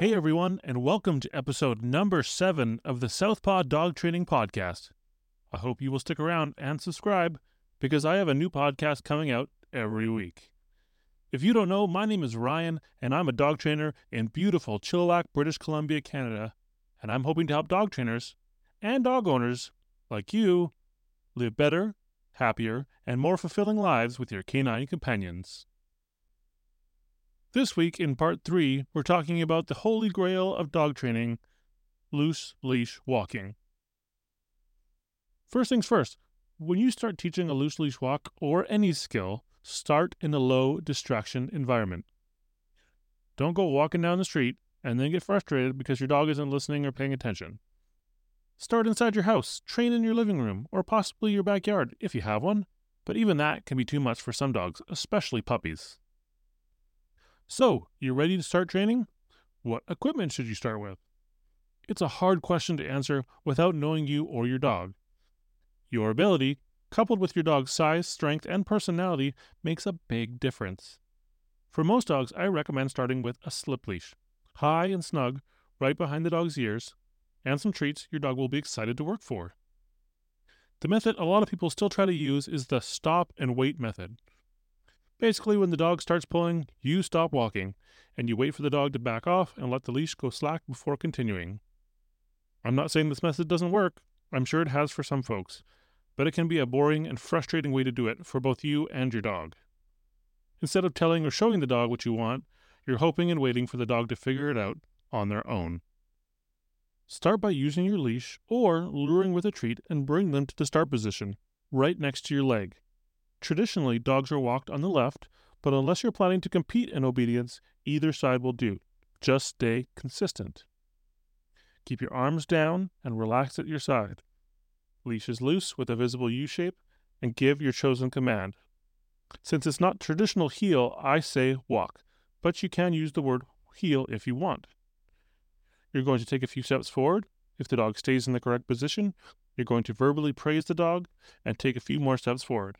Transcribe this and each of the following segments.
Hey everyone, and welcome to episode number seven of the Southpaw Dog Training Podcast. I hope you will stick around and subscribe because I have a new podcast coming out every week. If you don't know, my name is Ryan, and I'm a dog trainer in beautiful Chilliwack, British Columbia, Canada, and I'm hoping to help dog trainers and dog owners like you live better, happier, and more fulfilling lives with your canine companions. This week, in part three, we're talking about the holy grail of dog training loose leash walking. First things first, when you start teaching a loose leash walk or any skill, start in a low distraction environment. Don't go walking down the street and then get frustrated because your dog isn't listening or paying attention. Start inside your house, train in your living room, or possibly your backyard if you have one, but even that can be too much for some dogs, especially puppies. So, you're ready to start training? What equipment should you start with? It's a hard question to answer without knowing you or your dog. Your ability, coupled with your dog's size, strength, and personality, makes a big difference. For most dogs, I recommend starting with a slip leash, high and snug, right behind the dog's ears, and some treats your dog will be excited to work for. The method a lot of people still try to use is the stop and wait method. Basically, when the dog starts pulling, you stop walking, and you wait for the dog to back off and let the leash go slack before continuing. I'm not saying this method doesn't work, I'm sure it has for some folks, but it can be a boring and frustrating way to do it for both you and your dog. Instead of telling or showing the dog what you want, you're hoping and waiting for the dog to figure it out on their own. Start by using your leash or luring with a treat and bring them to the start position, right next to your leg. Traditionally, dogs are walked on the left, but unless you're planning to compete in obedience, either side will do. Just stay consistent. Keep your arms down and relaxed at your side. Leash is loose with a visible U shape, and give your chosen command. Since it's not traditional heel, I say walk, but you can use the word heel if you want. You're going to take a few steps forward. If the dog stays in the correct position, you're going to verbally praise the dog and take a few more steps forward.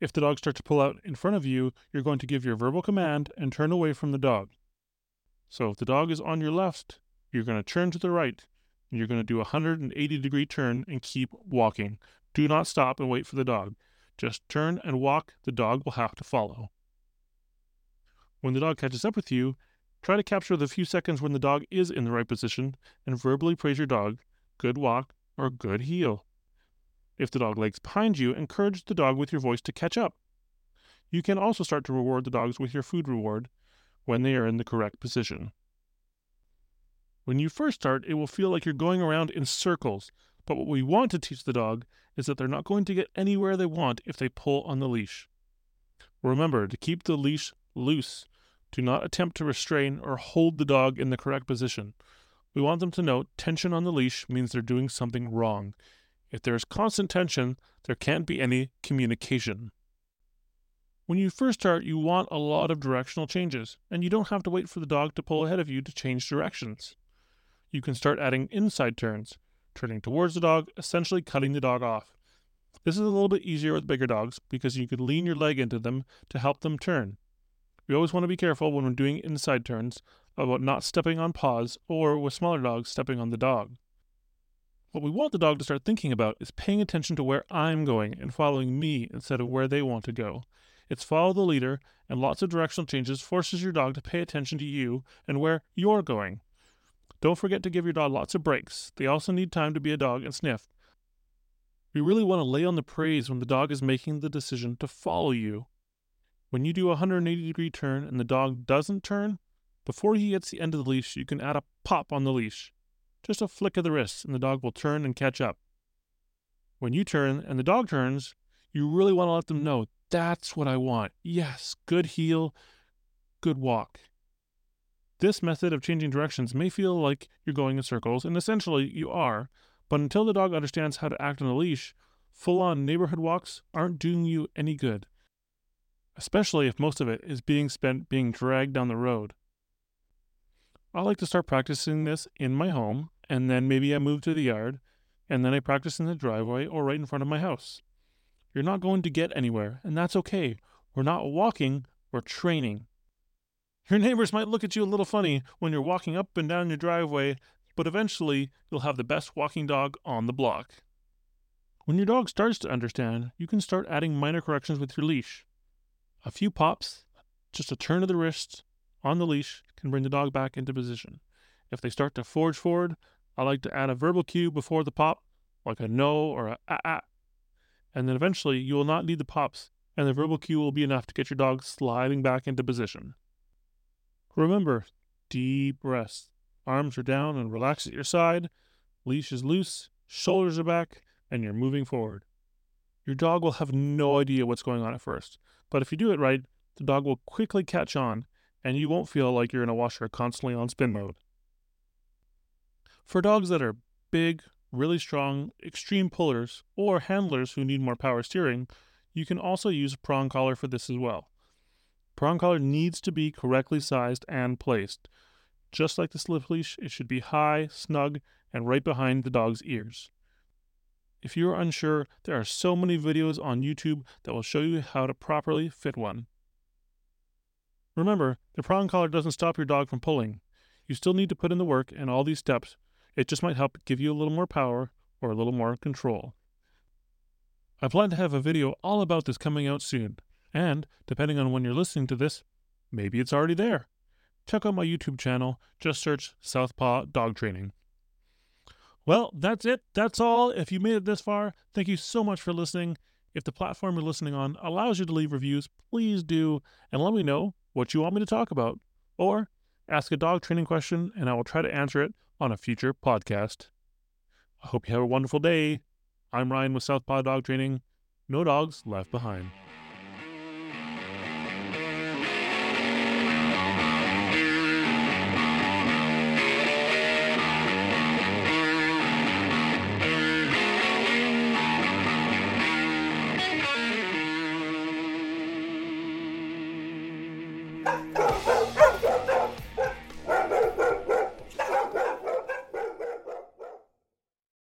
If the dog starts to pull out in front of you, you're going to give your verbal command and turn away from the dog. So if the dog is on your left, you're going to turn to the right and you're going to do a 180 degree turn and keep walking. Do not stop and wait for the dog. Just turn and walk. The dog will have to follow. When the dog catches up with you, Try to capture the few seconds when the dog is in the right position and verbally praise your dog, good walk, or good heel. If the dog lags behind you, encourage the dog with your voice to catch up. You can also start to reward the dogs with your food reward when they are in the correct position. When you first start, it will feel like you're going around in circles, but what we want to teach the dog is that they're not going to get anywhere they want if they pull on the leash. Remember to keep the leash loose do not attempt to restrain or hold the dog in the correct position. We want them to know tension on the leash means they're doing something wrong. If there is constant tension, there can't be any communication. When you first start, you want a lot of directional changes, and you don't have to wait for the dog to pull ahead of you to change directions. You can start adding inside turns, turning towards the dog, essentially cutting the dog off. This is a little bit easier with bigger dogs because you can lean your leg into them to help them turn. We always want to be careful when we're doing inside turns about not stepping on paws or with smaller dogs stepping on the dog. What we want the dog to start thinking about is paying attention to where I'm going and following me instead of where they want to go. It's follow the leader, and lots of directional changes forces your dog to pay attention to you and where you're going. Don't forget to give your dog lots of breaks. They also need time to be a dog and sniff. We really want to lay on the praise when the dog is making the decision to follow you. When you do a 180 degree turn and the dog doesn't turn, before he hits the end of the leash, you can add a pop on the leash. Just a flick of the wrist, and the dog will turn and catch up. When you turn and the dog turns, you really want to let them know that's what I want. Yes, good heel, good walk. This method of changing directions may feel like you're going in circles, and essentially you are, but until the dog understands how to act on a leash, full on neighborhood walks aren't doing you any good especially if most of it is being spent being dragged down the road. I like to start practicing this in my home, and then maybe I move to the yard, and then I practice in the driveway or right in front of my house. You're not going to get anywhere, and that's okay. We're not walking, we're training. Your neighbors might look at you a little funny when you're walking up and down your driveway, but eventually you'll have the best walking dog on the block. When your dog starts to understand, you can start adding minor corrections with your leash. A few pops, just a turn of the wrist on the leash can bring the dog back into position. If they start to forge forward, I like to add a verbal cue before the pop, like a no or a ah ah. And then eventually you will not need the pops, and the verbal cue will be enough to get your dog sliding back into position. Remember, deep breaths. Arms are down and relaxed at your side. Leash is loose, shoulders are back, and you're moving forward. Your dog will have no idea what's going on at first, but if you do it right, the dog will quickly catch on, and you won't feel like you're in a washer constantly on spin mode. For dogs that are big, really strong, extreme pullers, or handlers who need more power steering, you can also use a prong collar for this as well. Prong collar needs to be correctly sized and placed. Just like the slip leash, it should be high, snug, and right behind the dog's ears. If you are unsure, there are so many videos on YouTube that will show you how to properly fit one. Remember, the prong collar doesn't stop your dog from pulling. You still need to put in the work and all these steps. It just might help give you a little more power or a little more control. I plan to have a video all about this coming out soon, and depending on when you're listening to this, maybe it's already there. Check out my YouTube channel, just search Southpaw Dog Training. Well, that's it. That's all. If you made it this far, thank you so much for listening. If the platform you're listening on allows you to leave reviews, please do and let me know what you want me to talk about. Or ask a dog training question and I will try to answer it on a future podcast. I hope you have a wonderful day. I'm Ryan with Southpaw Dog Training. No dogs left behind.